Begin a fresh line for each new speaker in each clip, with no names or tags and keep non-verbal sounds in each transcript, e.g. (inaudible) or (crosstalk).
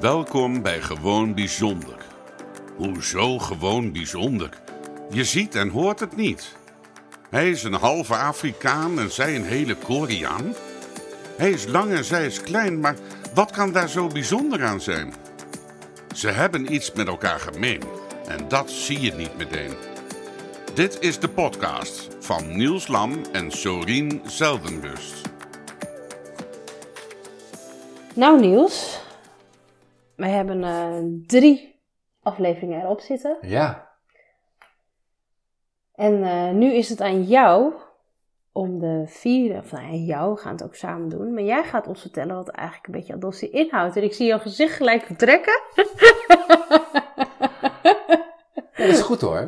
Welkom bij Gewoon Bijzonder. Hoezo gewoon bijzonder? Je ziet en hoort het niet. Hij is een halve Afrikaan en zij een hele Koreaan. Hij is lang en zij is klein, maar wat kan daar zo bijzonder aan zijn? Ze hebben iets met elkaar gemeen en dat zie je niet meteen. Dit is de podcast van Niels Lam en Sorien Zeldenrust.
Nou Niels, wij hebben eh, drie afleveringen erop zitten.
Ja,
En eh, nu is het aan jou om de vierde, of nou ja, jou, we gaan het ook samen doen. Maar jij gaat ons vertellen wat eigenlijk een beetje adoptie inhoudt. En ik zie jouw gezicht gelijk vertrekken.
dat is goed hoor.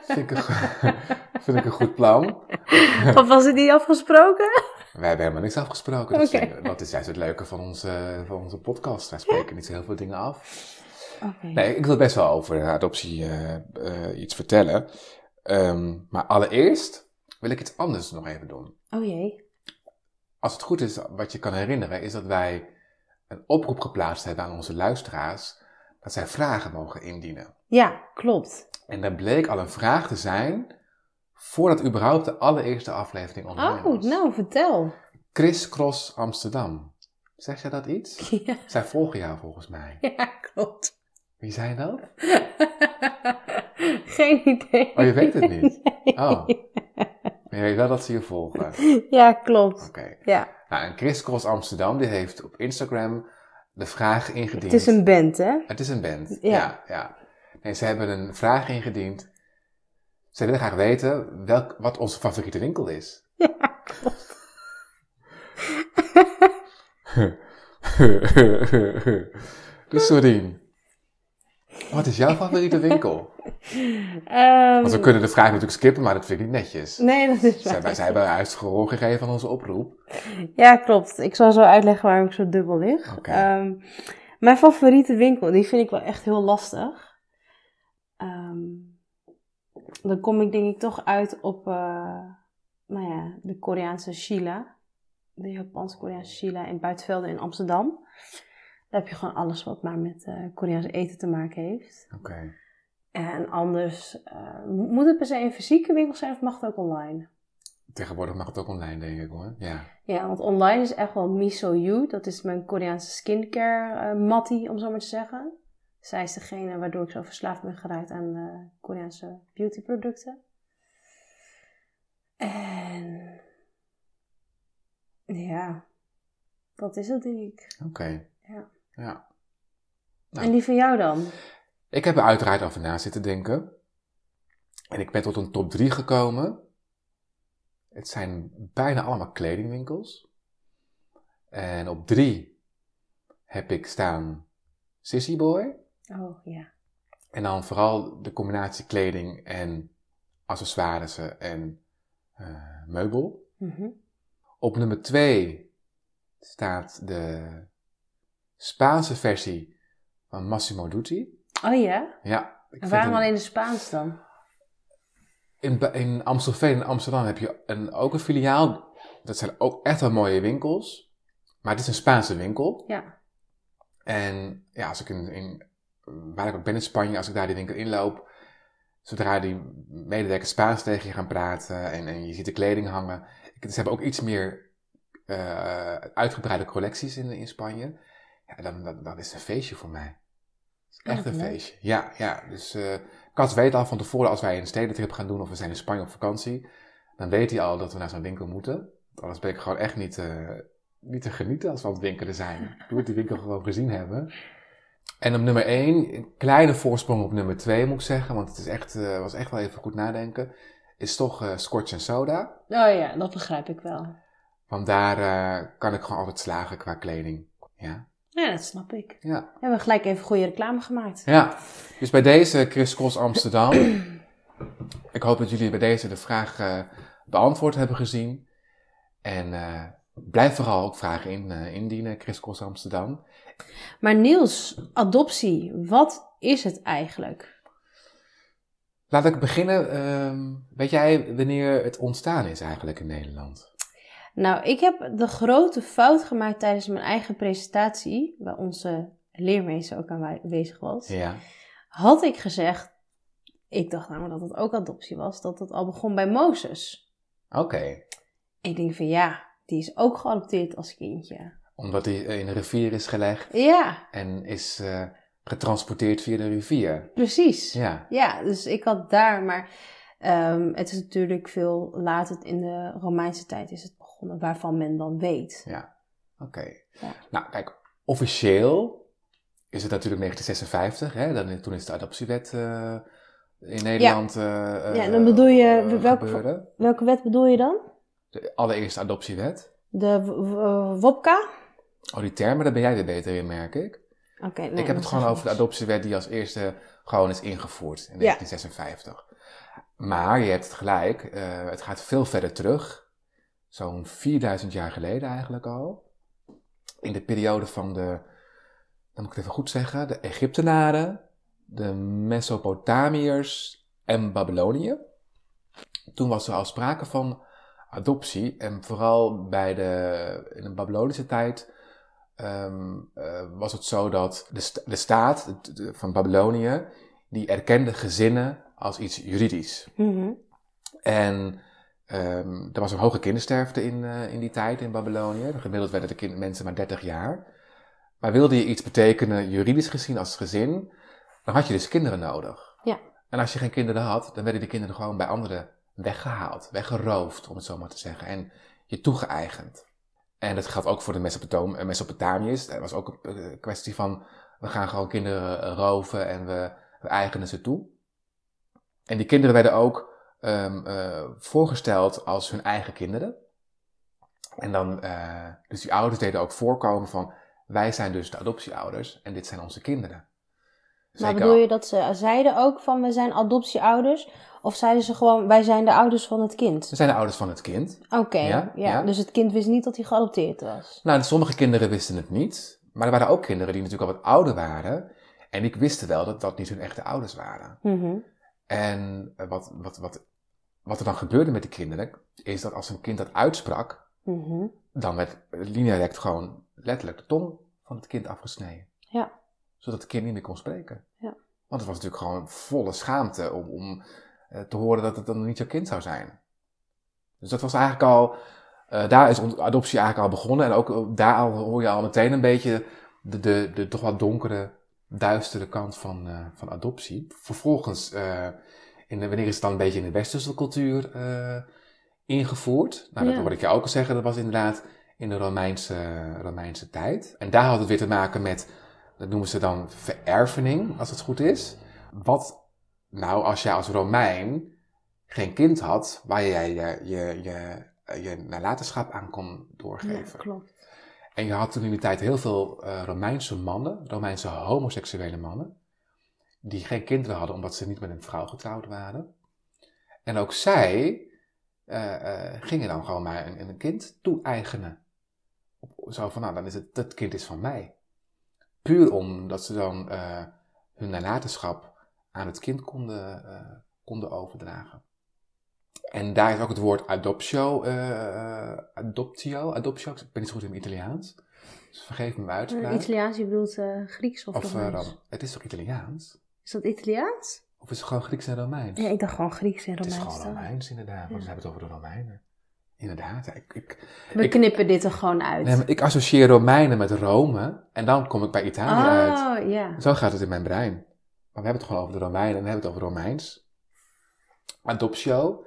Vind ik een, (laughs) vind ik een goed plan.
of was het niet afgesproken?
Wij hebben helemaal niks afgesproken. Dat,
Oké.
is, dat is juist het leuke van onze, van onze podcast. Wij spreken niet zo heel veel dingen af.
Oké.
Nee, ik wil best wel over adoptie eh, eh, iets vertellen. Ehm, maar allereerst wil ik iets anders nog even doen.
Oh jee.
Als het goed is, wat je kan herinneren, is dat wij een oproep geplaatst hebben aan onze luisteraars. Dat zij vragen mogen indienen.
Ja, klopt.
En daar bleek al een vraag te zijn voordat überhaupt de allereerste aflevering online
Oh,
was.
nou vertel.
Chris Cross Amsterdam. Zeg jij dat iets? (laughs)
Ja,
Zij volgen jou volgens mij.
ja klopt.
Wie zijn dat? (laughs)
Geen idee.
Oh, je weet het niet? (laughs) Oh. Maar je weet wel dat ze je volgen. Oké.
Ja, klopt. Ja,
Nou, en Chris Cross Amsterdam die heeft op Instagram de vraag ingediend.
het is een band hè?
Het is een band.
Ja.
Ja, ja. Nee, ze hebben een vraag ingediend. Ze willen graag weten welk, wat onze favoriete winkel is.
Ja, klopt. (laughs)
dus Sorien, wat is jouw favoriete winkel?
Ehm,
Want we kunnen de vraag natuurlijk skippen, maar dat vind ik niet netjes.
Nee, dat is waar.
hebben, zij hebben uitgehoor gegeven aan onze oproep.
Ja, klopt. Ik zal zo uitleggen waarom ik zo dubbel lig.
Oké.
Ehm, mijn favoriete winkel, die vind ik wel echt heel lastig. Ehm, dan kom ik denk ik toch uit op eh, nou ja, de Koreaanse Sheila. De Japans-Koreaanse Sheila in Buitenvelden in Amsterdam. Daar heb je gewoon alles wat maar met eh Koreaans eten te maken heeft.
Oké.
En anders, eh, moet het per se een fysieke winkel zijn of mag het ook online?
Tegenwoordig mag het ook online, denk ik hoor. Ja.
Ja, want online is echt wel Miso You. Dat is mijn Koreaanse skincare eh mattie, om zo maar te zeggen. Zij is degene waardoor ik zo verslaafd ben geraakt aan eh, Koreaanse beautyproducten. En ja, dat is het denk ik.
Oké.
Ja.
ja. Nou.
En die van jou dan?
Ik heb er uiteraard over na zitten denken. En ik ben tot een top 3 gekomen. Het zijn bijna allemaal kledingwinkels. En op 3 heb ik staan Sissy Boy.
Oh ja.
En dan vooral de combinatie kleding en accessoires en eh, meubel.
Mhm.
Op nummer 2 staat de Spaanse versie van Massimo Dutti.
Oh ja?
Ja, ik
En waarom alleen de Spaans dan?
In, in Amstelveen en Amsterdam heb je een, ook een filiaal. Dat zijn ook echt wel mooie winkels. Maar het is een Spaanse winkel.
Ja.
En ja, als ik in, in, waar ik ook ben in Spanje, als ik daar die winkel inloop, zodra die medewerkers Spaans tegen je gaan praten en, en je ziet de kleding hangen. Ik, ze hebben ook iets meer eh, uitgebreide collecties in, in Spanje. Ja, dan, dan, dan is het een feestje voor mij. Echt een feestje. Ja, ja. Dus eh Kat weet al van tevoren als wij een stedentrip gaan doen of we zijn in Spanje op vakantie, dan weet hij al dat we naar zo'n winkel moeten. Anders ben ik gewoon echt niet, eh, niet te genieten als we aan het winkelen zijn. Ik moet die winkel gewoon gezien hebben. En op nummer 1, een kleine voorsprong op nummer 2 moet ik zeggen, want het is echt, eh, was echt wel even goed nadenken, is toch eh Scotch en Soda.
Oh ja, dat begrijp ik wel.
Want daar eh, kan ik gewoon altijd slagen qua kleding. Ja.
Ja, dat snap ik.
Ja.
We hebben gelijk even goede reclame gemaakt.
ja. Dus bij deze Chris Cross Amsterdam. (clears throat) ik hoop dat jullie bij deze de vraag beantwoord hebben gezien. En blijf vooral ook vragen in, indienen, Chris Cross Amsterdam.
Maar Niels, adoptie, wat is het eigenlijk?
Laat ik beginnen. ehm, weet jij wanneer het ontstaan is eigenlijk in Nederland?
Nou, ik heb de grote fout gemaakt tijdens mijn eigen presentatie bij onze leermeester ook aanwezig was,
Ja.
had ik gezegd, ik dacht namelijk dat het ook adoptie was, dat het al begon bij Mozes.
Oké.
Ik denk van ja, die is ook geadopteerd als kindje.
Omdat hij in een rivier is gelegd
Ja,
en is eh, getransporteerd via de rivier.
precies.
Ja.
Ja, dus ik had daar, maar ehm, het is natuurlijk veel later in de Romeinse tijd is het begonnen, waarvan men dan weet.
Ja. Oké.
Ja.
Nou, kijk, officieel is het natuurlijk 1956, hè? Dan, toen is de adoptiewet eh, in Nederland eh
Ja, dan bedoel je, welke-. Welke wet bedoel je dan?
De allereerste adoptiewet.
De WOPKA?
Oh, die termen, daar ben jij weer beter in, merk ik.
Oké, nee,
ik heb het gewoon over de adoptiewet die als eerste gewoon is ingevoerd in
Ja.
1956. Maar je hebt het gelijk, eh, het gaat veel verder terug. Zo'n 4000 jaar geleden eigenlijk al. In de periode van de, dan moet ik het even goed zeggen, de Egyptenaren, de Mesopotamiërs en Babylonië. Toen was er al sprake van adoptie en vooral bij de, in de Babylonische tijd ehm, eh, was het zo dat de, sta- de staat de- de- van Babylonië, die erkende gezinnen als iets juridisch.
Mhm.
En ehm, er was een hoge kindersterfte in, eh, in die tijd in Babylonië. Gemiddeld werden de kind- mensen maar 30 jaar. Maar wilde je iets betekenen, juridisch gezien als gezin, dan had je dus kinderen nodig.
Ja.
En als je geen kinderen had, dan werden die kinderen gewoon bij anderen weggehaald, weggeroofd, om het zo maar te zeggen. En je toegeëigend. En dat geldt ook voor de eh, Mesopotamiërs. Dat was ook een eh, kwestie van, we gaan gewoon kinderen eh, roven en we, we eigenen ze toe. En die kinderen werden ook eh, voorgesteld als hun eigen kinderen. En dan, eh, dus die ouders deden ook voorkomen van, wij zijn dus de adoptieouders en dit zijn onze kinderen.
Maar bedoel je dat ze zeiden ook van we zijn adoptieouders? Of zeiden ze gewoon wij zijn de ouders van het kind?
We zijn de ouders van het kind.
Oké,
Ja,
ja,
ja.
dus het kind wist niet dat hij geadopteerd was.
Nou, sommige kinderen wisten het niet. Maar er waren ook kinderen die natuurlijk al wat ouder waren. En die wisten wel dat dat niet hun echte ouders waren.
Mhm.
En eh, wat, wat, wat, wat er dan gebeurde met die kinderen, is dat als een kind dat uitsprak,
Mhm.
dan werd lineairect gewoon letterlijk de tong van het kind afgesneden.
Ja.
Zodat het kind niet meer kon spreken.
Ja.
Want het was natuurlijk gewoon volle schaamte om, om eh, te horen dat het dan niet jouw kind zou zijn. Dus dat was eigenlijk al, eh, daar is adoptie eigenlijk al begonnen. En ook eh, daar al hoor je al meteen een beetje de, de, de toch wat donkere, duistere kant van, van adoptie. Vervolgens, in de, wanneer is het dan een beetje in de westerse cultuur ingevoerd? Nou, dat
Ja.
hoorde ik je ook al zeggen, dat was inderdaad in de Romeinse, Romeinse tijd. En daar had het weer te maken met, dat noemen ze dan vererfening, als het goed is. Wat nou als jij als Romein geen kind had waar jij je, je, je, je nalatenschap aan kon
Ja,
doorgeven?
klopt.
En je had toen in die tijd heel veel eh, Romeinse mannen, Romeinse homoseksuele mannen, die geen kinderen hadden omdat ze niet met een vrouw getrouwd waren. En ook zij eh, eh, gingen dan gewoon maar een, een kind toe-eigenen. Zo van, nou, dan is het, dat kind is van mij. Puur omdat ze dan eh, hun nalatenschap aan het kind konden, eh, konden overdragen. En daar is ook het woord adoptio, eh, adoptio, adoptio, ik ben niet zo goed in het Italiaans. Dus vergeef me mijn uitspraak.
Italiaans, je bedoelt Grieks of,
Of,
Romeins?
Het is toch Italiaans?
Is dat Italiaans?
Of is het gewoon Grieks en Romeins?
Ja, ik dacht gewoon Grieks en
het is
Romeins.
gewoon. Romeins inderdaad, want
Ja.
we hebben het over de Romeinen. Inderdaad, ik, ik,
We
ik-
knippen dit er gewoon uit.
nee, ik associeer Romeinen met Rome en dan kom ik bij Italië uit.
oh, ja.
Zo gaat het in mijn brein. Maar we hebben het gewoon over de Romeinen en we hebben het over Romeins. Adoptio.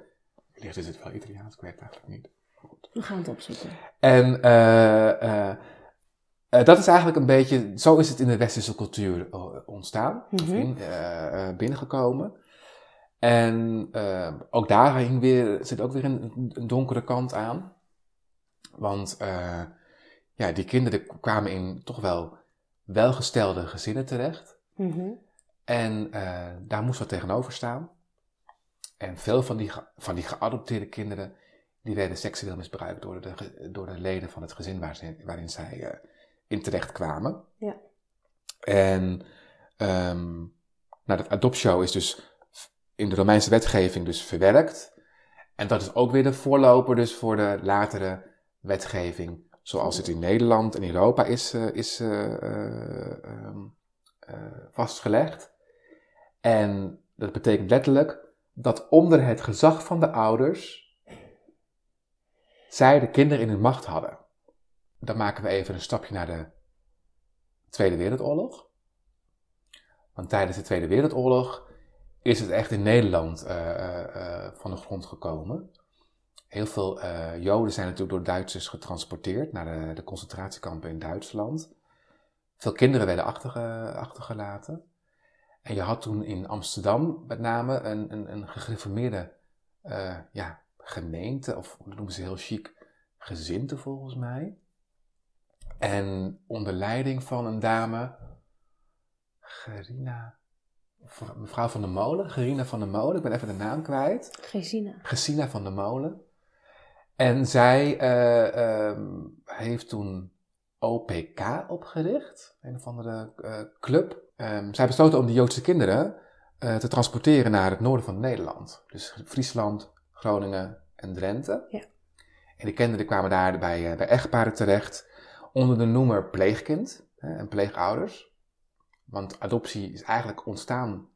Wellicht is het wel Italiaans, ik weet het eigenlijk niet.
We gaan het opzoeken.
En eh, eh, eh, dat is eigenlijk een beetje, zo is het in de westerse cultuur ontstaan, of
Mhm.
in, binnengekomen. En eh, ook daar hing weer, zit ook weer een, een donkere kant aan. Want eh, ja, die kinderen kwamen in toch wel welgestelde gezinnen terecht.
Mhm.
En eh, daar moest wat tegenover staan. En veel van die, van die geadopteerde kinderen, die werden seksueel misbruikt door de, door de leden van het gezin waar ze, waarin zij eh, in terecht kwamen.
Ja.
En ehm nou, dat adoptio is dus in de Romeinse wetgeving dus verwerkt. En dat is ook weer de voorloper dus voor de latere wetgeving zoals het in Nederland en Europa is, eh, eh, eh, ehm, eh, vastgelegd. En dat betekent letterlijk dat onder het gezag van de ouders zij de kinderen in hun macht hadden. Dan maken we even een stapje naar de Tweede Wereldoorlog. Want tijdens de Tweede Wereldoorlog is het echt in Nederland eh, eh, eh, van de grond gekomen. Heel veel Joden zijn natuurlijk door Duitsers getransporteerd naar de, concentratiekampen in Duitsland. Veel kinderen werden achterge- achtergelaten. En je had toen in Amsterdam met name een, een, een gegriffeerde eh, ja, gemeente, of dat noemen ze heel chic, gezinte volgens mij. En onder leiding van een dame, Gerina, mevrouw van der Molen, Gerina van der Molen, ik ben even de naam kwijt.
Gesina.
Gesina van der Molen. En zij eh, ehm, heeft toen OPK opgericht, een of andere eh, club. Ehm, zij besloten om de Joodse kinderen eh, te transporteren naar het noorden van Nederland. Dus Friesland, Groningen en Drenthe.
Ja.
En die kinderen kwamen daar bij, bij echtparen terecht onder de noemer pleegkind hè, en pleegouders. Want adoptie is eigenlijk ontstaan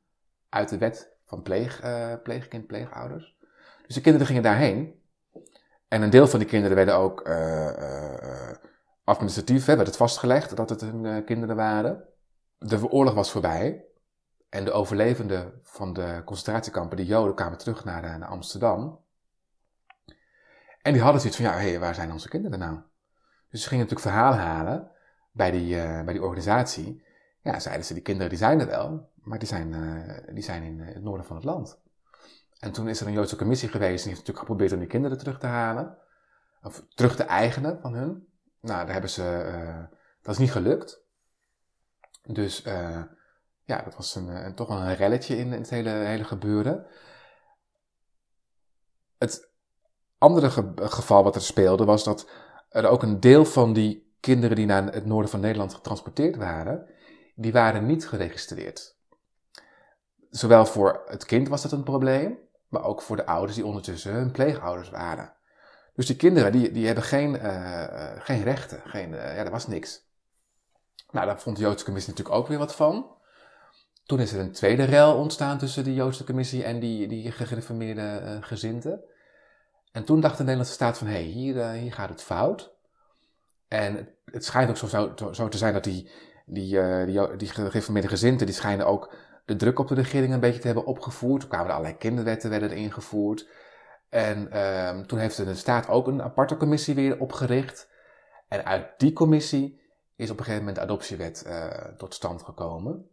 uit de wet van pleeg, eh, pleegkind, pleegouders. Dus de kinderen gingen daarheen. En een deel van die kinderen werden ook eh, eh, administratief, werd het vastgelegd dat het hun kinderen waren. De oorlog was voorbij. En de overlevenden van de concentratiekampen, de Joden, kwamen terug naar, naar Amsterdam. En die hadden zoiets van, ja, hé, waar zijn onze kinderen nou? Dus ze gingen natuurlijk verhaal halen bij die, bij die organisatie. Ja, zeiden ze, die kinderen die zijn er wel, maar die zijn, eh, die zijn in eh, het noorden van het land. En toen is er een Joodse commissie geweest en die heeft natuurlijk geprobeerd om die kinderen terug te halen. Of terug te eigenen van hun. Nou, daar hebben ze, eh, dat is niet gelukt. Dus ja, dat was een, toch wel een relletje in, het hele, hele gebeuren. Het andere ge- geval wat er speelde was dat er ook een deel van die kinderen die naar het noorden van Nederland getransporteerd waren, die waren niet geregistreerd. Zowel voor het kind was dat een probleem, maar ook voor de ouders die ondertussen hun pleegouders waren. Dus die kinderen die, die hebben geen, eh, eh, geen rechten, geen, eh, ja, er was niks. Nou, daar vond de Joodse commissie natuurlijk ook weer wat van. Toen is er een tweede rel ontstaan tussen de Joodse commissie en die, die gereformeerde eh, gezinten. En toen dacht de Nederlandse staat van, hé, hey, hier, hier gaat het fout. En het, schijnt ook zo, zo te zijn dat die, die, eh, die, die gereformeerde gezinten, die schijnen ook de druk op de regering een beetje te hebben opgevoerd. Toen kwamen er allerlei kinderwetten werden er ingevoerd. En ehm, toen heeft de staat ook een aparte commissie weer opgericht. En uit die commissie is op een gegeven moment de adoptiewet eh, tot stand gekomen.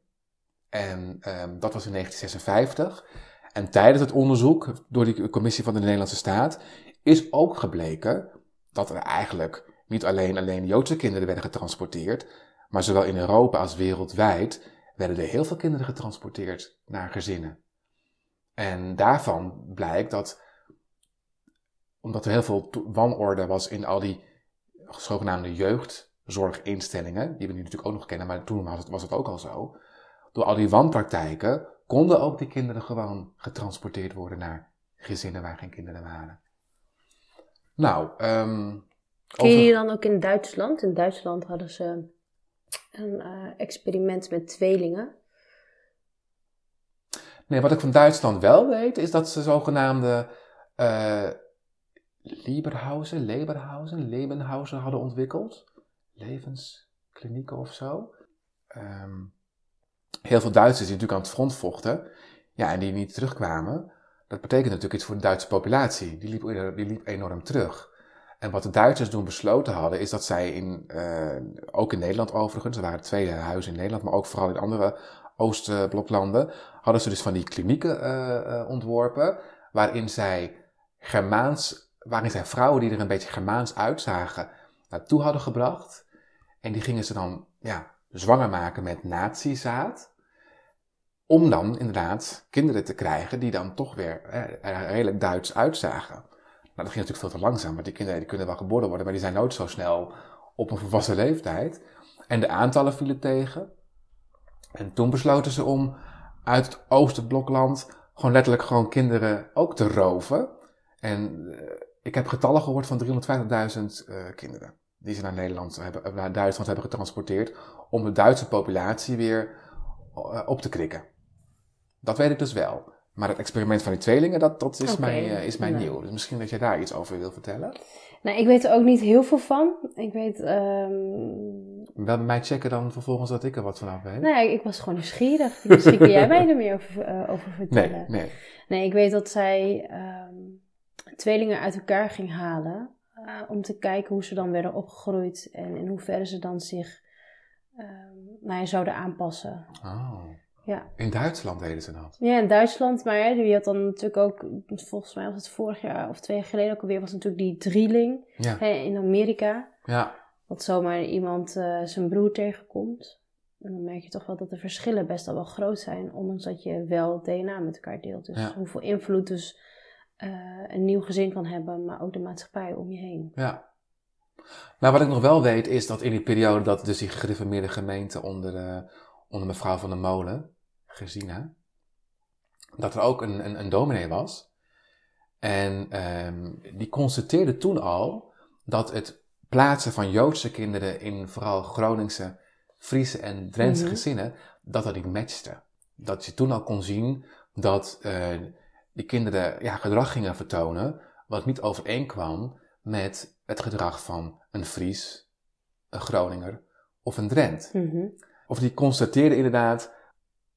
En ehm, dat was in 1956. En tijdens het onderzoek door die commissie van de Nederlandse staat is ook gebleken dat er eigenlijk niet alleen, alleen Joodse kinderen werden getransporteerd, maar zowel in Europa als wereldwijd werden er heel veel kinderen getransporteerd naar gezinnen. En daarvan blijkt dat, omdat er heel veel wanorde was in al die zogenaamde jeugdzorginstellingen, die we nu natuurlijk ook nog kennen, maar toen was het, was het ook al zo, door al die wanpraktijken konden ook die kinderen gewoon getransporteerd worden naar gezinnen waar geen kinderen waren. Nou,
Ken je
over-
die dan ook in Duitsland? In Duitsland hadden ze een eh, experiment met tweelingen.
Nee, wat ik van Duitsland wel weet, is dat ze zogenaamde eh Lieberhausen, Leberhausen, Lebenhausen hadden ontwikkeld. Levensklinieken of zo. Ehm, heel veel Duitsers die natuurlijk aan het front vochten, ja, en die niet terugkwamen. Dat betekent natuurlijk iets voor de Duitse populatie. Die liep, die liep enorm terug. En wat de Duitsers toen besloten hadden, is dat zij in, eh, ook in Nederland overigens, er waren twee huizen in Nederland, maar ook vooral in andere Oostbloklanden, hadden ze dus van die klinieken eh, eh, ontworpen, waarin zij Germaans, waarin zij vrouwen die er een beetje Germaans uitzagen, naartoe hadden gebracht. En die gingen ze dan ja, zwanger maken met nazizaad. Om dan inderdaad kinderen te krijgen die dan toch weer eh, redelijk Duits uitzagen. Nou, dat ging natuurlijk veel te langzaam, want die kinderen die kunnen wel geboren worden, maar die zijn nooit zo snel op een volwassen leeftijd. En de aantallen vielen tegen. En toen besloten ze om uit het Oosterblokland gewoon letterlijk gewoon kinderen ook te roven. En eh, ik heb getallen gehoord van 350.000 eh, kinderen die ze naar, Nederland hebben, naar Duitsland hebben getransporteerd om de Duitse populatie weer eh, op te krikken. Dat weet ik dus wel. Maar het experiment van die tweelingen, dat, dat is mij, eh, is mij
nee.
nieuw. Dus misschien dat jij daar iets over wil vertellen.
Nou, ik weet er ook niet heel veel van. Ik weet, ehm
Wel bij mij checken dan vervolgens dat ik er wat vanaf weet.
ja, ik was gewoon nieuwsgierig. Misschien kun jij mij er meer over, eh, over vertellen.
nee, nee.
Nee, ik weet dat zij ehm, tweelingen uit elkaar ging halen. eh, om te kijken hoe ze dan werden opgegroeid. En in hoeverre ze dan zich ehm, nou ja, zouden aanpassen.
Oh.
Ja.
In Duitsland deden ze dat.
ja, in Duitsland. Maar hè, die had dan natuurlijk ook, volgens mij was het vorig jaar of twee jaar geleden ook alweer, was natuurlijk die drieling
Ja,
hè, in Amerika.
ja,
Dat zomaar iemand eh, zijn broer tegenkomt. En dan merk je toch wel dat de verschillen best al wel groot zijn. Ondanks dat je wel DNA met elkaar deelt. Dus
Ja.
hoeveel invloed dus eh, een nieuw gezin kan hebben. Maar ook de maatschappij om je heen.
ja. Nou, wat ik nog wel weet is dat in die periode dat dus die gereformeerde gemeente onder, eh, onder mevrouw van der Molen, Gesina, dat er ook een, een, een dominee was. En ehm, die constateerde toen al dat het plaatsen van Joodse kinderen in vooral Groningse, Friese en Drentse
Mhm.
gezinnen, dat dat niet matchte. Dat je toen al kon zien dat eh, die kinderen ja, gedrag gingen vertonen wat niet overeenkwam met het gedrag van een Fries, een Groninger of een Drent.
Mhm.
Of die constateerde inderdaad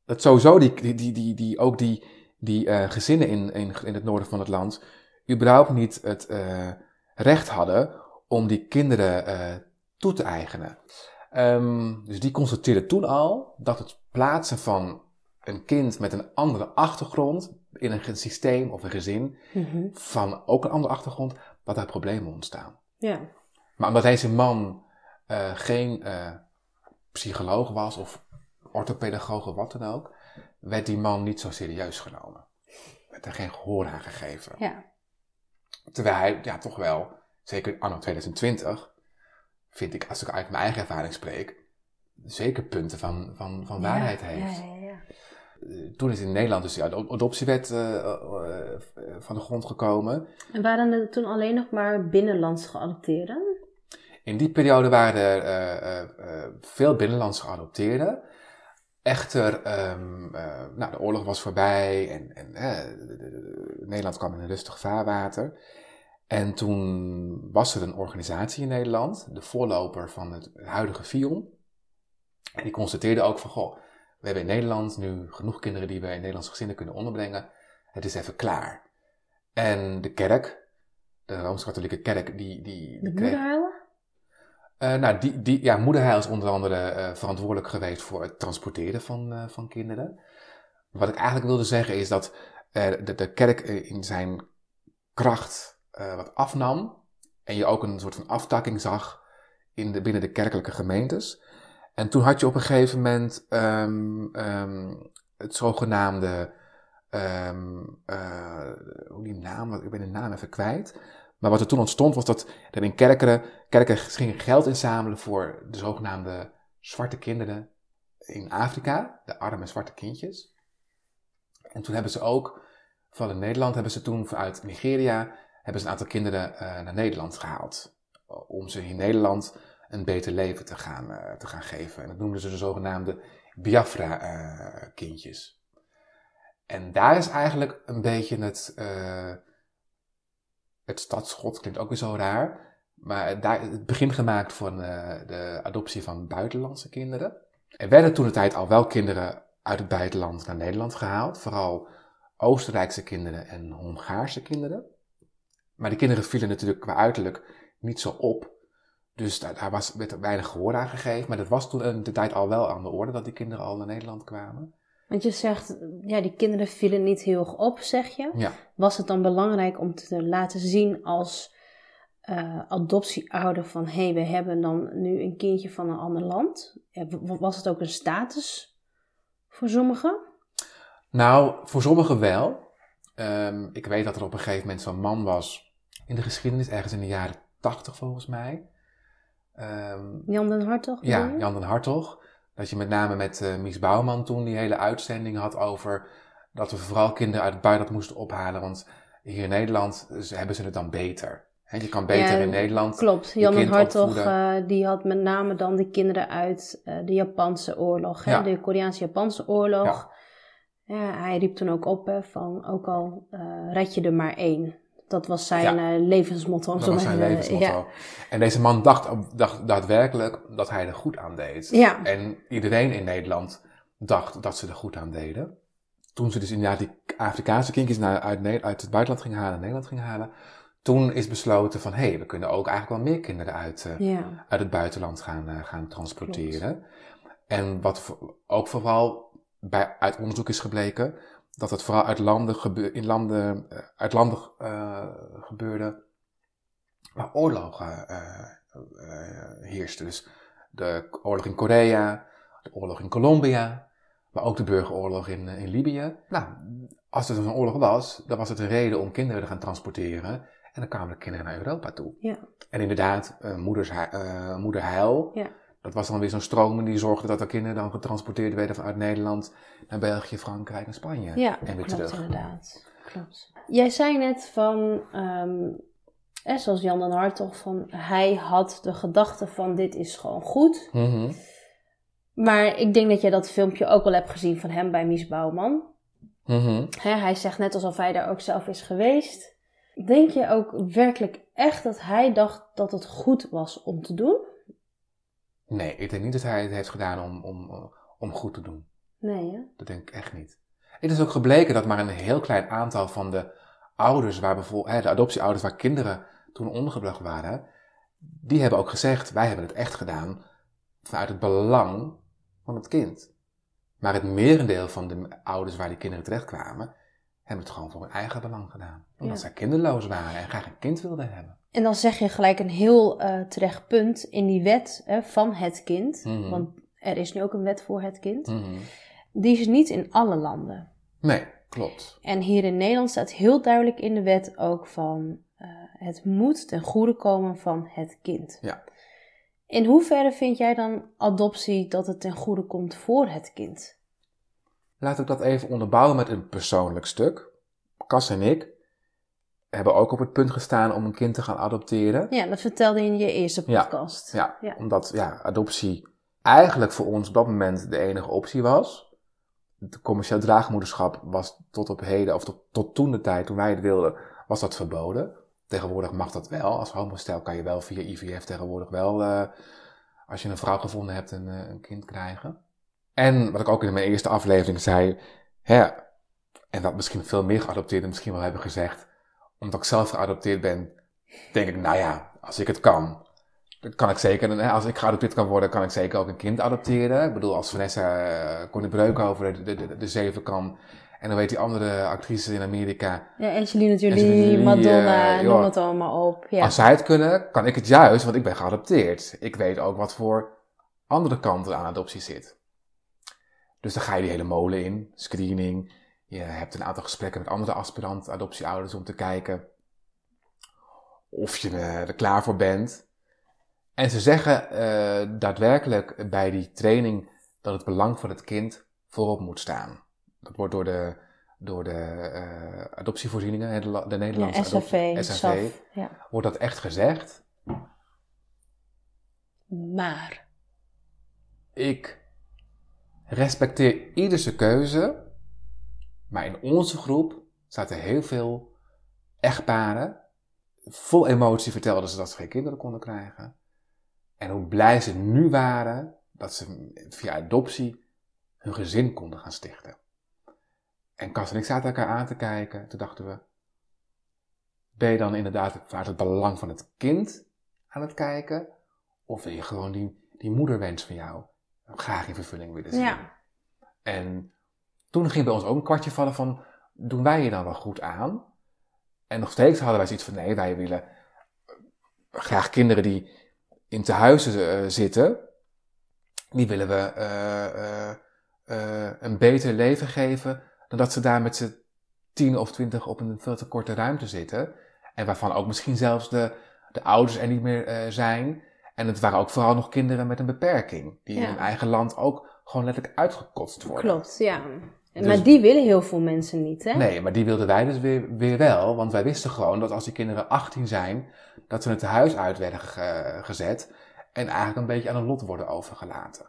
dat sowieso die, die, die, die, ook die, die eh, gezinnen in, in, in het noorden van het land überhaupt niet het eh, recht hadden om die kinderen eh, toe te eigenen. Ehm, dus die constateerde toen al dat het plaatsen van een kind met een andere achtergrond in een systeem of een gezin
Mhm.
van ook een andere achtergrond, dat daar problemen ontstaan.
Ja.
Maar omdat deze man geen psycholoog was of orthopedagoog wat dan ook, werd die man niet zo serieus genomen. Werd er geen gehoor aan gegeven.
ja.
Terwijl hij ja, toch wel, zeker anno 2020, vind ik, als ik uit mijn eigen ervaring spreek, zeker punten van, van, van waarheid
Ja,
heeft.
Ja.
Eh, Toen is in Nederland dus die ad- adoptiewet eh, eh, van de grond gekomen.
En waren er toen alleen nog maar binnenlands geadopteerden?
In die periode waren er veel binnenlands geadopteerden. Echter, ehm, eh, nou, de oorlog was voorbij en, en de- de- de- Nederland kwam in een rustig vaarwater. En toen was er een organisatie in Nederland, de voorloper van het huidige FION. En die constateerde ook van, goh, we hebben in Nederland nu genoeg kinderen die we in Nederlandse gezinnen kunnen onderbrengen. Het is even klaar. En de kerk, de Rooms-Katholieke kerk, die... die,
De
die kreeg- eh, nou, die, die, ja, is onder andere eh, verantwoordelijk geweest voor het transporteren van, eh, van kinderen. Wat ik eigenlijk wilde zeggen is dat de, de kerk in zijn kracht wat afnam. En je ook een soort van aftakking zag in de, binnen de kerkelijke gemeentes. En toen had je op een gegeven moment ehm, ehm, het zogenaamde. eh, hoe die naam, ik ben de naam even kwijt. Maar wat er toen ontstond was dat er in kerken, kerken gingen geld inzamelen voor de zogenaamde zwarte kinderen in Afrika, de arme zwarte kindjes. En toen hebben ze ook, in Nederland, hebben ze toen vanuit Nigeria, hebben ze een aantal kinderen eh, naar Nederland gehaald. Om ze in Nederland een beter leven te gaan, eh, te gaan geven. En dat noemden ze de zogenaamde Biafra-kindjes. en daar is eigenlijk een beetje het, eh, het stadschot, klinkt ook weer zo raar. Maar daar het begin gemaakt van eh, de adoptie van buitenlandse kinderen. Er werden toen de tijd al wel kinderen uit het buitenland naar Nederland gehaald. Vooral Oostenrijkse kinderen en Hongaarse kinderen. Maar die kinderen vielen natuurlijk qua uiterlijk niet zo op. Dus daar, was, werd er weinig gehoor aan gegeven. Maar dat was toen in de tijd al wel aan de orde dat die kinderen al naar Nederland kwamen.
Want je zegt, ja, die kinderen vielen niet heel erg op, zeg je.
Ja.
Was het dan belangrijk om te laten zien als eh, adoptieouder van... hé, hey, we hebben dan nu een kindje van een ander land? Was het ook een status voor sommigen?
Nou, voor sommigen wel. Ehm, ik weet dat er op een gegeven moment zo'n man was in de geschiedenis, ergens in de jaren tachtig volgens mij. Ehm,
Jan den Hartog?
ja? Jan den Hartog. Dat je met name met eh, Mies Bouwman toen die hele uitzending had over dat we vooral kinderen uit het buitenland moesten ophalen, want hier in Nederland hebben ze het dan beter. Hè, je kan beter
Ja,
in Nederland.
Klopt, Jan Hartog
opvoeden.
eh, die had met name dan de kinderen uit eh, de Japanse oorlog,
Ja.
de Koreaanse-Japanse oorlog. Ja, hij riep toen ook op hè, van ook al red je er maar één. Dat was zijn
Ja.
eh, levensmotto.
Dat was zijn
even-
levensmotto. En deze man dacht, dacht daadwerkelijk dat hij er goed aan deed.
Ja.
En iedereen in Nederland dacht dat ze er goed aan deden. Toen ze dus inderdaad die Afrikaanse kindjes naar, uit, het buitenland gingen halen, Nederland gingen halen. Toen is besloten van, hé, we kunnen ook eigenlijk wel meer kinderen uit, eh, uit het buitenland gaan, eh, gaan transporteren. En wat ook vooral bij, uit onderzoek is gebleken, dat het vooral uit landen, gebe- in landen, eh, uit landen eh, gebeurde waar oorlogen eh, heersten. Dus de oorlog in Korea, de oorlog in Colombia, maar ook de burgeroorlog in, in Libië. Nou, als er zo'n oorlog was, dan was het een reden om kinderen te gaan transporteren. En dan kwamen de kinderen naar Europa toe.
Ja.
En inderdaad, moeders, moeder Heil,
Ja.
Dat was dan weer zo'n stroming die zorgde dat de kinderen dan getransporteerd werden vanuit Nederland naar België, Frankrijk en Spanje.
Ja,
en weer
klopt
terug.
inderdaad. Klopt. Jij zei net van, eh, zoals Jan den Hartog, van hij had de gedachte van dit is gewoon goed.
Mhm.
Maar ik denk dat jij dat filmpje ook wel hebt gezien van hem bij Mies Bouwman.
Mhm.
Hè, hij zegt net alsof hij daar ook zelf is geweest. Denk je ook werkelijk echt dat hij dacht dat het goed was om te doen?
Nee, ik denk niet dat hij het heeft gedaan om, om, om goed te doen.
Nee, hè?
Dat denk ik echt niet. Het is ook gebleken dat maar een heel klein aantal van de ouders, waar bijvoorbeeld, hè, de adoptieouders waar kinderen toen ondergebracht waren, die hebben ook gezegd, wij hebben het echt gedaan vanuit het belang van het kind. Maar het merendeel van de ouders waar die kinderen terechtkwamen, hebben het gewoon voor hun eigen belang gedaan. Omdat
Ja.
zij kinderloos waren en graag een kind wilden hebben.
En dan zeg je gelijk een heel eh, terecht punt in die wet hè, van het kind.
Mhm.
Want er is nu ook een wet voor het kind.
Mhm.
Die is niet in alle landen.
Nee, klopt.
En hier in Nederland staat heel duidelijk in de wet ook van eh, het moet ten goede komen van het kind.
Ja.
In hoeverre vind jij dan adoptie dat het ten goede komt voor het kind?
Laat ik dat even onderbouwen met een persoonlijk stuk. Cas en ik hebben ook op het punt gestaan om een kind te gaan adopteren.
Ja, dat vertelde je in je eerste podcast.
Ja,
Ja.
omdat ja, adoptie eigenlijk voor ons op dat moment de enige optie was. Het commercieel draagmoederschap was tot op heden, of tot, tot toen de tijd, toen wij het wilden, was dat verboden. Tegenwoordig mag dat wel. Als homostel kan je wel via IVF tegenwoordig wel, eh, als je een vrouw gevonden hebt, een, eh, een kind krijgen. En wat ik ook in mijn eerste aflevering zei, hè, en wat misschien veel meer geadopteerden misschien wel hebben gezegd, omdat ik zelf geadopteerd ben, denk ik, nou ja, als ik het kan, dan kan ik zeker, als ik geadopteerd kan worden, kan ik zeker ook een kind adopteren. Ik bedoel, als Vanessa uh, Connie Breuk over de, de, de, de zeven kan, en dan weet die andere actrices in Amerika,
Ja, Angelina Jolie,
Angelina Jolie,
Madonna,
eh,
noem het allemaal op. Ja.
als zij het kunnen, kan ik het juist, want ik ben geadopteerd. Ik weet ook wat voor andere kanten aan adoptie zit. Dus dan ga je die hele molen in, screening. Je hebt een aantal gesprekken met andere aspirant adoptieouders om te kijken of je er klaar voor bent. En ze zeggen eh, daadwerkelijk bij die training dat het belang van het kind voorop moet staan. Dat wordt door de, door de eh, adoptievoorzieningen, de, la- de Nederlandse
ja, SAV. Ja.
wordt dat echt gezegd.
Maar,
Ik respecteer iedere keuze, maar in onze groep zaten heel veel echtparen. Vol emotie vertelden ze dat ze geen kinderen konden krijgen. En hoe blij ze nu waren dat ze via adoptie hun gezin konden gaan stichten. En Cas en ik zaten elkaar aan te kijken. Toen dachten we, ben je dan inderdaad vanuit het belang van het kind aan het kijken? Of wil je gewoon die, die moederwens van jou graag in vervulling willen zien?
ja.
En toen ging bij ons ook een kwartje vallen van, doen wij je dan wel goed aan? En nog steeds hadden wij zoiets van, nee, wij willen graag kinderen die in tehuizen eh, zitten, die willen we eh, eh, eh, een beter leven geven dan dat ze daar met z'n tien of twintig op een veel te korte ruimte zitten. En waarvan ook misschien zelfs de, de ouders er niet meer eh, zijn. En het waren ook vooral nog kinderen met een beperking, die
Ja.
in hun eigen land ook gewoon letterlijk uitgekotst worden.
Klopt, ja. maar die willen heel veel mensen niet, hè?
Nee, maar die wilden wij dus weer, weer wel. Want wij wisten gewoon dat als die kinderen 18 zijn, dat ze het huis uit werden ge- gezet. En eigenlijk een beetje aan een lot worden overgelaten.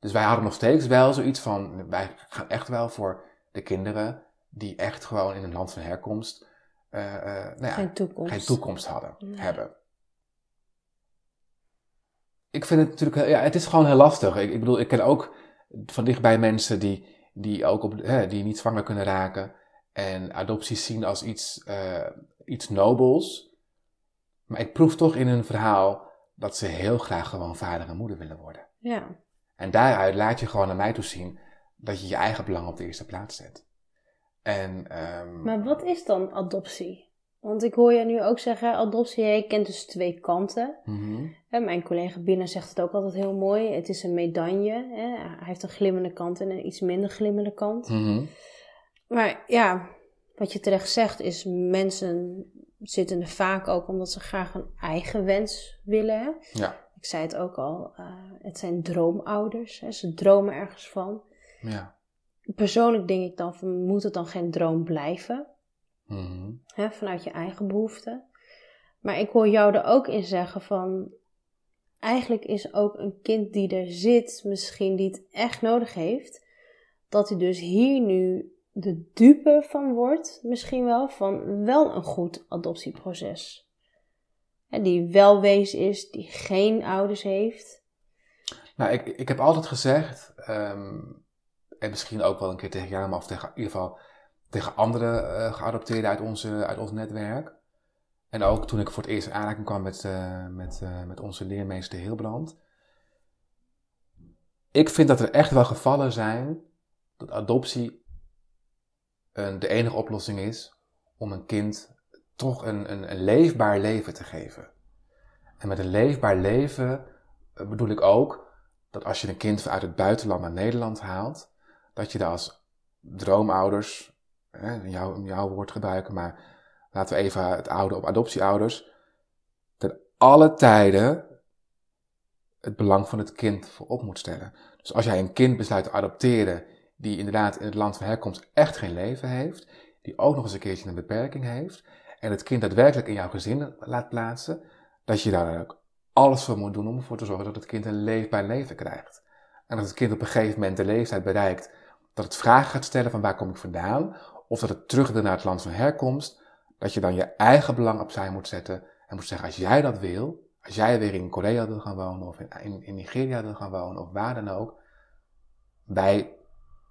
Dus wij hadden nog steeds wel zoiets van, wij gaan echt wel voor de kinderen die echt gewoon in een land van herkomst eh, nou ja,
Geen toekomst.
geen toekomst hadden,
Nee.
hebben. Ik vind het natuurlijk, heel- ja, het is gewoon heel lastig. Ik, ik bedoel, ik ken ook van dichtbij mensen die, die ook op, hè, die niet zwanger kunnen raken en adopties zien als iets, eh, iets nobels. Maar ik proef toch in hun verhaal dat ze heel graag gewoon vader en moeder willen worden.
Ja.
En daaruit laat je gewoon naar mij toe zien dat je je eigen belang op de eerste plaats zet. En, ehm,
Maar wat is dan adoptie? Want ik hoor je nu ook zeggen, adoptie, je kent dus twee kanten. Hè, mijn collega Binnen zegt het ook altijd heel mooi. Het is een medaille. Hè? Hij heeft een glimmende kant en een iets minder glimmende kant.
mhm,
Maar ja, wat je terecht zegt is, mensen zitten er vaak ook omdat ze graag een eigen wens willen. Hè?
ja,
Ik zei het ook al, eh, het zijn droomouders. Hè? Ze dromen ergens van.
ja.
Persoonlijk denk ik dan, van, moet het dan geen droom blijven?
Mhm.
hè, vanuit je eigen behoeften. Maar ik hoor jou er ook in zeggen van, eigenlijk is ook een kind die er zit, misschien die het echt nodig heeft, dat hij dus hier nu de dupe van wordt, misschien wel, van wel een goed adoptieproces. Hè, die welwees is, die geen ouders heeft.
Nou, ik, ik heb altijd gezegd, ehm, en misschien ook wel een keer tegen jou, maar of tegen, in ieder geval tegen andere eh, geadopteerden uit, onze, uit ons netwerk. En ook toen ik voor het eerst in aanraking kwam met, eh, met, eh, met onze leermeester Hilbrand. Ik vind dat er echt wel gevallen zijn dat adoptie een, de enige oplossing is om een kind toch een, een, een leefbaar leven te geven. En met een leefbaar leven bedoel ik ook dat als je een kind uit het buitenland naar Nederland haalt, dat je daar als droomouders, hè, jouw, jouw woord gebruiken, maar laten we even het oude op adoptieouders, ten alle tijden het belang van het kind voorop moet stellen. Dus als jij een kind besluit te adopteren die inderdaad in het land van herkomst echt geen leven heeft, die ook nog eens een keertje een beperking heeft, en het kind daadwerkelijk in jouw gezin laat plaatsen, dat je daar ook alles voor moet doen om ervoor te zorgen dat het kind een leefbaar leven krijgt. En dat het kind op een gegeven moment de leeftijd bereikt dat het vragen gaat stellen van waar kom ik vandaan, of dat het terug naar het land van herkomst, dat je dan je eigen belang opzij moet zetten en moet zeggen als jij dat wil, als jij weer in Korea wil gaan wonen of in, in, Nigeria wil gaan wonen of waar dan ook, wij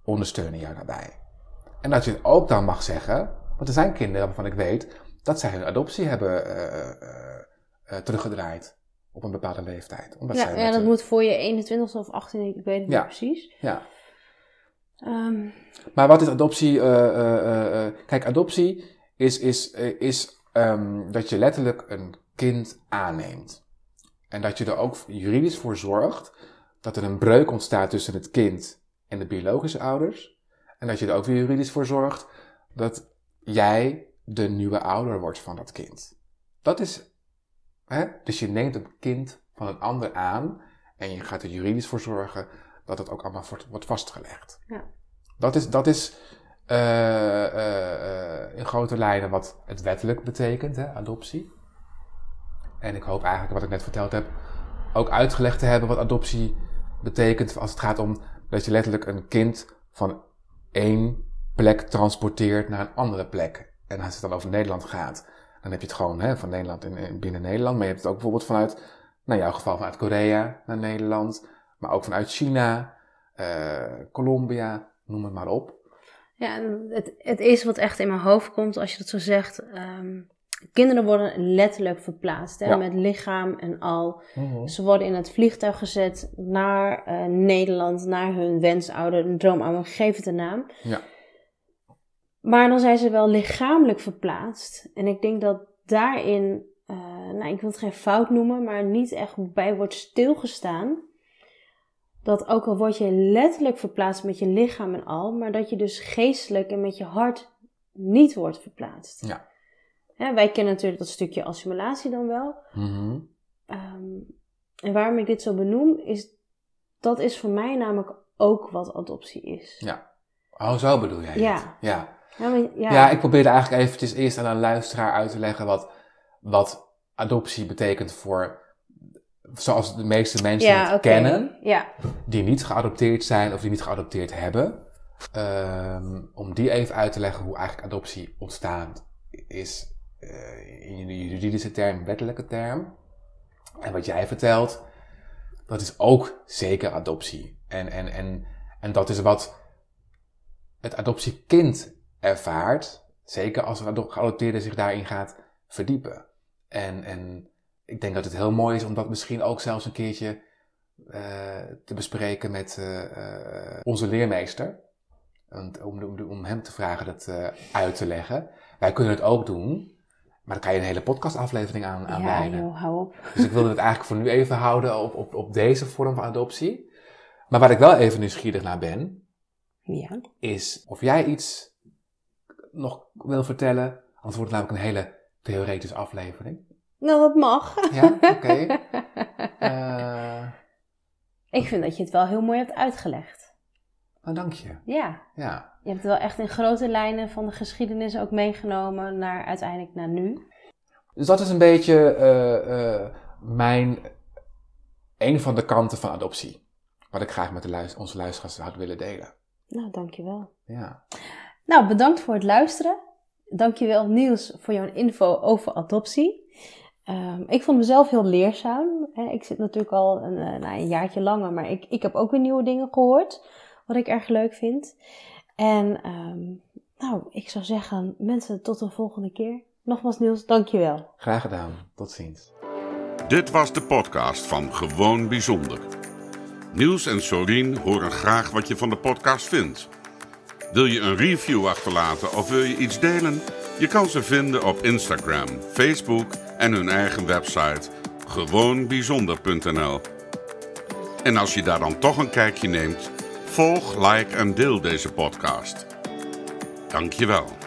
ondersteunen jou daarbij. En dat je ook dan mag zeggen, want er zijn kinderen waarvan ik weet dat zij hun adoptie hebben eh, eh, eh, teruggedraaid op een bepaalde leeftijd. Omdat
Ja,
zij
ja
met
dat moet voor je 21ste of 18e, ik weet het
Ja.
niet precies.
ja.
Ehm,
Maar wat is adoptie? eh, eh, eh, kijk, adoptie is, is, is ehm, dat je letterlijk een kind aanneemt. En dat je er ook juridisch voor zorgt dat er een breuk ontstaat tussen het kind en de biologische ouders. En dat je er ook weer juridisch voor zorgt dat jij de nieuwe ouder wordt van dat kind. Dat is, hè? dus je neemt een kind van een ander aan en je gaat er juridisch voor zorgen dat het ook allemaal wordt, wordt vastgelegd.
Ja.
Dat is, dat is eh, eh, eh, in grote lijnen wat het wettelijk betekent, hè, adoptie. En ik hoop eigenlijk, wat ik net verteld heb, ook uitgelegd te hebben wat adoptie betekent als het gaat om dat je letterlijk een kind van één plek transporteert naar een andere plek. En als het dan over Nederland gaat, dan heb je het gewoon hè, van Nederland in, in- binnen Nederland. Maar je hebt het ook bijvoorbeeld vanuit, nou in jouw geval vanuit Korea naar Nederland. Maar ook vanuit China, eh, Colombia, noem het maar op.
Ja, het, het eerste wat echt in mijn hoofd komt als je dat zo zegt. ehm, kinderen worden letterlijk verplaatst hè,
Ja.
met lichaam en al. Ze worden in het vliegtuig gezet naar eh, Nederland, naar hun wensouder, een droomouder, geef het een naam.
Ja.
Maar dan zijn ze wel lichamelijk verplaatst. En ik denk dat daarin, eh, nou ik wil het geen fout noemen, maar niet echt bij wordt stilgestaan. Dat ook al word je letterlijk verplaatst met je lichaam en al, maar dat je dus geestelijk en met je hart niet wordt verplaatst.
Ja.
Wij kennen natuurlijk dat stukje assimilatie dan wel.
Mhm.
Ehm, en waarom ik dit zo benoem, is dat is voor mij namelijk ook wat adoptie is.
Ja, Oh, zo bedoel jij
Ja.
het? Ja.
Ja, maar, ja.
Ja. ik probeerde eigenlijk eventjes eerst aan een luisteraar uit te leggen wat, wat adoptie betekent voor, zoals de meeste mensen
Ja,
het
oké.
kennen,
Ja,
die niet geadopteerd zijn of die niet geadopteerd hebben. Ehm, om die even uit te leggen hoe eigenlijk adoptie ontstaan is eh, in de juridische term, wettelijke term. En wat jij vertelt, dat is ook zeker adoptie. En, en, en, en dat is wat het adoptiekind ervaart, zeker als een geadopteerde zich daarin gaat verdiepen. En, en ik denk dat het heel mooi is om dat misschien ook zelfs een keertje eh, te bespreken met eh, eh, onze leermeester. En om, om, om hem te vragen dat uit te leggen. Wij kunnen het ook doen, maar dan kan je een hele podcastaflevering aan, aan
ja joh, hou op.
Dus ik wilde het eigenlijk voor nu even houden op, op, op deze vorm van adoptie. Maar waar ik wel even nieuwsgierig naar ben,
Ja.
is of jij iets nog wil vertellen. Anders wordt het namelijk een hele theoretische aflevering.
Nou, dat mag.
Ja, oké. (laughs) Eh,
Ik vind dat je het wel heel mooi hebt uitgelegd.
nou, dank je.
Ja,
Ja.
je hebt het wel echt in grote lijnen van de geschiedenis ook meegenomen naar uiteindelijk naar nu.
Dus dat is een beetje eh, eh, mijn, een van de kanten van adoptie. Wat ik graag met de luister, onze luisteraars had willen delen.
Nou, dankjewel.
Ja.
Nou, bedankt voor het luisteren. Dankjewel Niels voor jouw info over adoptie. Ehm, ik vond mezelf heel leerzaam. Hè, Ik zit natuurlijk al een, eh, nou, een jaartje langer, maar ik, ik heb ook weer nieuwe dingen gehoord. Wat ik erg leuk vind. En ehm, nou, ik zou zeggen, mensen, tot de volgende keer. Nogmaals Niels, dankjewel.
Graag gedaan. Tot ziens.
Dit was de podcast van Gewoon Bijzonder. Niels en Sorien horen graag wat je van de podcast vindt. Wil je een review achterlaten of wil je iets delen? Je kan ze vinden op Instagram, Facebook en hun eigen website gewoonbijzonder.nl. En als je daar dan toch een kijkje neemt, volg, like en deel deze podcast. Dankjewel.